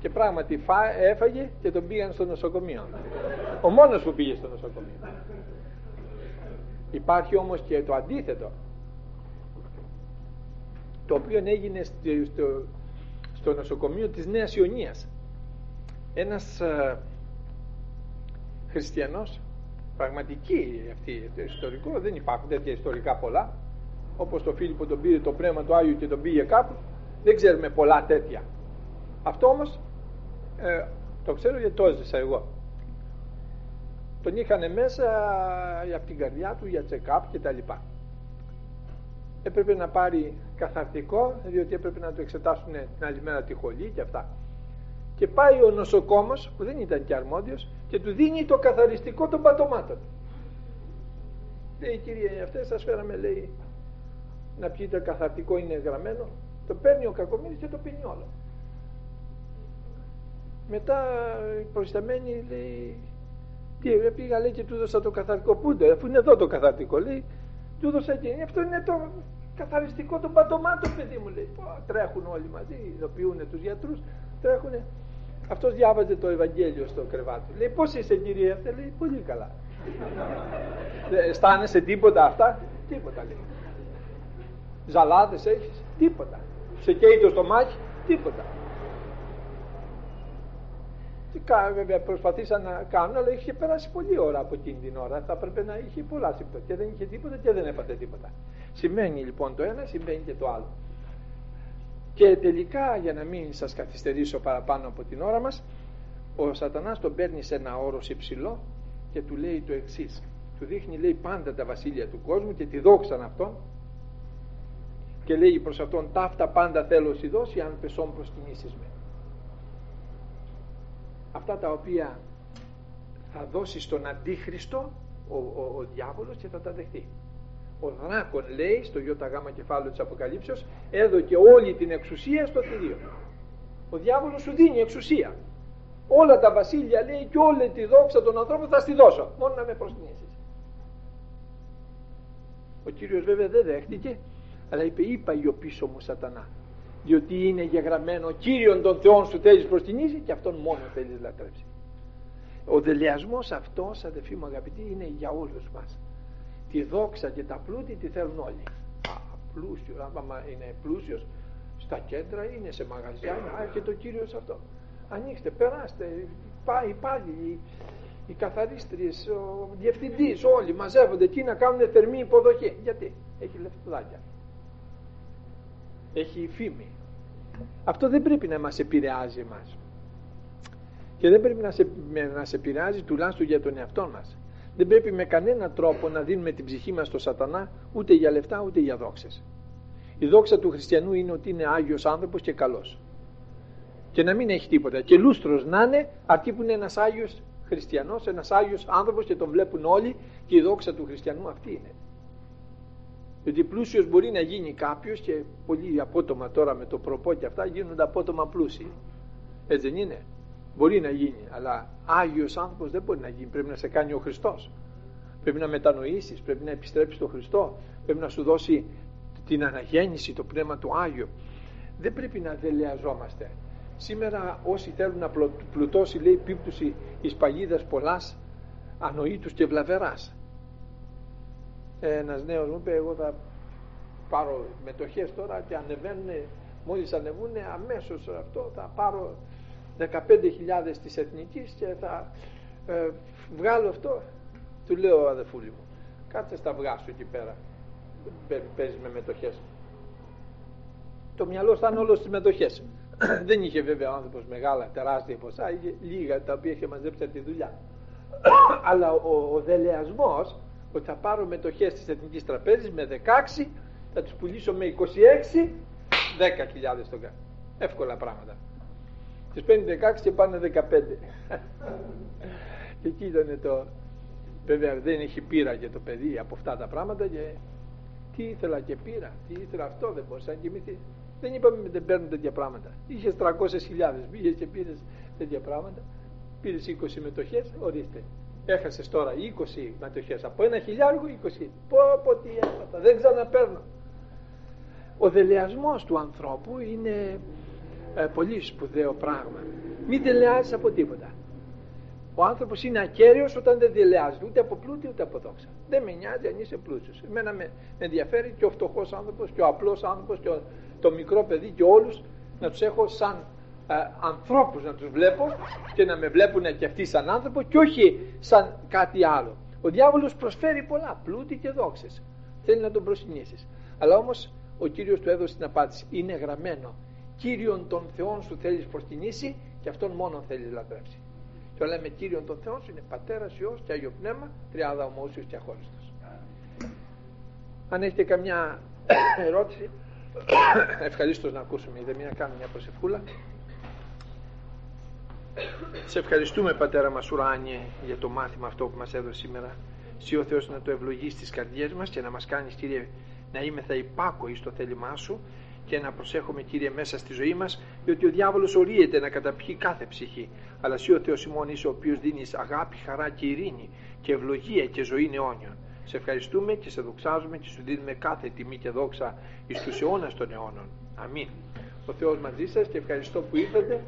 Και πράγματι έφαγε και τον πήγαν στο νοσοκομείο. Ο μόνος που πήγε στο νοσοκομείο. Υπάρχει όμως και το αντίθετο. Το οποίο έγινε στο, στο νοσοκομείο της Νέας Ιωνίας. Ένας ε, χριστιανός, πραγματική αυτή το ιστορικό, δεν υπάρχουν τέτοια ιστορικά πολλά, όπως το Φίλιππο τον πήρε το πνεύμα του Άγιου και τον πήγε κάπου, δεν ξέρουμε πολλά τέτοια. Αυτό όμως ε, το ξέρω γιατί το έζησα εγώ. Τον είχαν μέσα από την καρδιά του για check-up και τα λοιπά. Έπρεπε να πάρει καθαρτικό, διότι έπρεπε να το εξετάσουν την άλλη μέρα τη χολή και αυτά. Και πάει ο νοσοκόμος, που δεν ήταν και αρμόδιος, και του δίνει το καθαριστικό των πατωμάτων. Λέει, κύριε, αυτές σας φέραμε, λέει, να πιείτε καθαρτικό είναι γραμμένο. Το παίρνει ο κακομύρης και το πίνει όλο. Μετά η προϊσταμένη λέει τι πήγα λέει και του έδωσα το καθαρτικό πούντο αφού είναι εδώ το καθαρτικό λέει του έδωσα και αυτό είναι το καθαριστικό των πατωμάτων παιδί μου λέει. Τρέχουν όλοι μαζί ειδοποιούν τους γιατρούς τρέχουν αυτός διάβαζε το Ευαγγέλιο στο κρεβάτι. Λέει πως είσαι κύριε; Αυτή λέει πολύ καλά αισθάνεσαι τίποτα αυτά; Τίποτα λέει ζαλάδες έχεις τίποτα σε καίει το στομάχι τίποτα βέβαια προσπαθήσαν να κάνουν, αλλά είχε περάσει πολλή ώρα από εκείνη την ώρα. Θα έπρεπε να είχε πολλά συμπτώματα και δεν είχε τίποτα και δεν έπαθε τίποτα. Σημαίνει λοιπόν το ένα, σημαίνει και το άλλο. Και τελικά, για να μην σας καθυστερήσω παραπάνω από την ώρα μας, ο σατανάς τον παίρνει σε ένα όρος υψηλό και του λέει το εξής. Του δείχνει λέει πάντα τα βασίλεια του κόσμου και τη δόξαν αυτόν και λέει προς αυτόν ταύτα πάντα θέλω σου δώσει αν πεσόν προσκυνήσεις με αυτά τα οποία θα δώσει στον Αντίχριστο ο, ο, ο διάβολος και θα τα δεχτεί. Ο δράκον λέει στο ΙΓ κεφάλαιο της Αποκαλύψεως έδωκε όλη την εξουσία στο θηρίο. Ο διάβολος σου δίνει εξουσία. Όλα τα βασίλεια λέει και όλη τη δόξα των ανθρώπων θα στη δώσω. Μόνο να με προσκυνήσεις. Ο Κύριος βέβαια δεν δέχτηκε αλλά είπε είπα ο πίσω μου σατανά διότι είναι γεγραμμένο Κύριον των Θεών σου θέλεις προσκυνήσει και αυτόν μόνο θέλεις λατρέψει. Ο δελεασμός αυτός αδελφοί μου αγαπητοί είναι για όλους μας. Τη δόξα και τα πλούτη τη θέλουν όλοι. Α, πλούσιος, άμα είναι πλούσιος στα κέντρα είναι σε μαγαζιά, α, και το Κύριος αυτό. Ανοίξτε, περάστε, πάει πάλι οι, οι καθαρίστριες, ο διευθυντής, όλοι μαζεύονται εκεί να κάνουν θερμή υποδοχή. Γιατί, έχει λεφτουδάκια έχει φήμη. Αυτό δεν πρέπει να μας επηρεάζει εμάς. Και δεν πρέπει να σε, να σε επηρεάζει τουλάχιστον για τον εαυτό μας. Δεν πρέπει με κανένα τρόπο να δίνουμε την ψυχή μας στο σατανά ούτε για λεφτά ούτε για δόξες. Η δόξα του χριστιανού είναι ότι είναι Άγιος άνθρωπος και καλός. Και να μην έχει τίποτα. Και λούστρος να είναι αρκεί που είναι ένας Άγιος χριστιανός, ένας Άγιος άνθρωπος και τον βλέπουν όλοι και η δόξα του χριστιανού αυτή είναι γιατί πλούσιο μπορεί να γίνει κάποιος και πολύ απότομα τώρα με το προπό και αυτά γίνονται απότομα πλούσιοι. Έτσι δεν είναι. Μπορεί να γίνει, αλλά Άγιος άνθρωπο δεν μπορεί να γίνει. Πρέπει να σε κάνει ο Χριστός. Πρέπει να μετανοήσεις, πρέπει να επιστρέψεις στον Χριστό, πρέπει να σου δώσει την αναγέννηση, το πνεύμα του Άγιο. Δεν πρέπει να δελεαζόμαστε. Σήμερα όσοι θέλουν να πλουτώσει λέει πίπτουση εις παγίδας πολλάς ανοήτους και βλαβεράς ένας νέος μου είπε εγώ θα πάρω μετοχές τώρα και ανεβαίνουν μόλις ανεβούν αμέσως αυτό θα πάρω 15.000 της εθνικής και θα ε, βγάλω αυτό του λέω αδεφούλη μου κάτσε στα αυγά σου εκεί πέρα παίζεις με μετοχές το μυαλό θα είναι όλο στις μετοχές. Δεν είχε βέβαια ο άνθρωπος μεγάλα τεράστια ποσά είχε λίγα τα οποία είχε μαζέψει τη δουλειά. Αλλά ο, ο δελεασμός ότι θα πάρω μετοχές της Εθνικής Τραπέζης με 16, θα τους πουλήσω με 26, 10.000 τον κάνω. Εύκολα πράγματα. Τις παίρνει 16 και πάνε 15. και εκεί ήταν το... Βέβαια δεν έχει πείρα για το παιδί από αυτά τα πράγματα και τι ήθελα και πήρα, τι ήθελα αυτό δεν μπορούσα να κοιμηθεί. Δεν είπαμε δεν παίρνουν τέτοια πράγματα. Είχες 300.000, πήγε και πήρες τέτοια πράγματα. πήρες 20 μετοχές, ορίστε. Έχασες τώρα 20 μετοχές. Από ένα χιλιάρικο 20. Πω, πω τι έπαθα, δεν ξαναπέρνω. Ο δελεασμός του ανθρώπου είναι ε, πολύ σπουδαίο πράγμα. Μην δελεάζεις από τίποτα. Ο άνθρωπος είναι ακέραιος όταν δεν δελεάζεται ούτε από πλούτη ούτε από δόξα. Δεν με νοιάζει αν είσαι πλούσιος. Εμένα με, ενδιαφέρει και ο φτωχός άνθρωπος και ο απλός άνθρωπος και το μικρό παιδί και όλους να τους έχω σαν ε, ανθρώπους να τους βλέπω και να με βλέπουν και αυτοί σαν άνθρωπο και όχι σαν κάτι άλλο. Ο διάβολος προσφέρει πολλά, πλούτη και δόξες. Θέλει να τον προσυνήσεις. Αλλά όμως ο Κύριος του έδωσε την απάντηση. Είναι γραμμένο. Κύριον των Θεών σου θέλεις προσκυνήσει και αυτόν μόνο θέλεις λατρεύσει. Και λέμε Κύριον των Θεών σου είναι Πατέρας, Υιός και Άγιο Πνεύμα, τριάδα ομόσιος και αχώριστος. Αν έχετε καμιά ερώτηση, ευχαρίστω να ακούσουμε. Είδε μια κάνω μια προσευχούλα. Σε ευχαριστούμε Πατέρα μας ουράνιε για το μάθημα αυτό που μας έδωσε σήμερα. Συ ο Θεός να το ευλογείς στις καρδιές μας και να μας κάνεις Κύριε να θα υπάκοοι στο θέλημά Σου και να προσέχουμε Κύριε μέσα στη ζωή μας διότι ο διάβολος ορίεται να καταπιεί κάθε ψυχή αλλά Συ ο Θεός ημών είσαι ο οποίος δίνεις αγάπη, χαρά και ειρήνη και ευλογία και ζωή αιώνιων. Σε ευχαριστούμε και σε δοξάζουμε και σου δίνουμε κάθε τιμή και δόξα εις τους αιώνας των αιώνων. Αμήν. Ο Θεός μαζί σας και ευχαριστώ που ήρθατε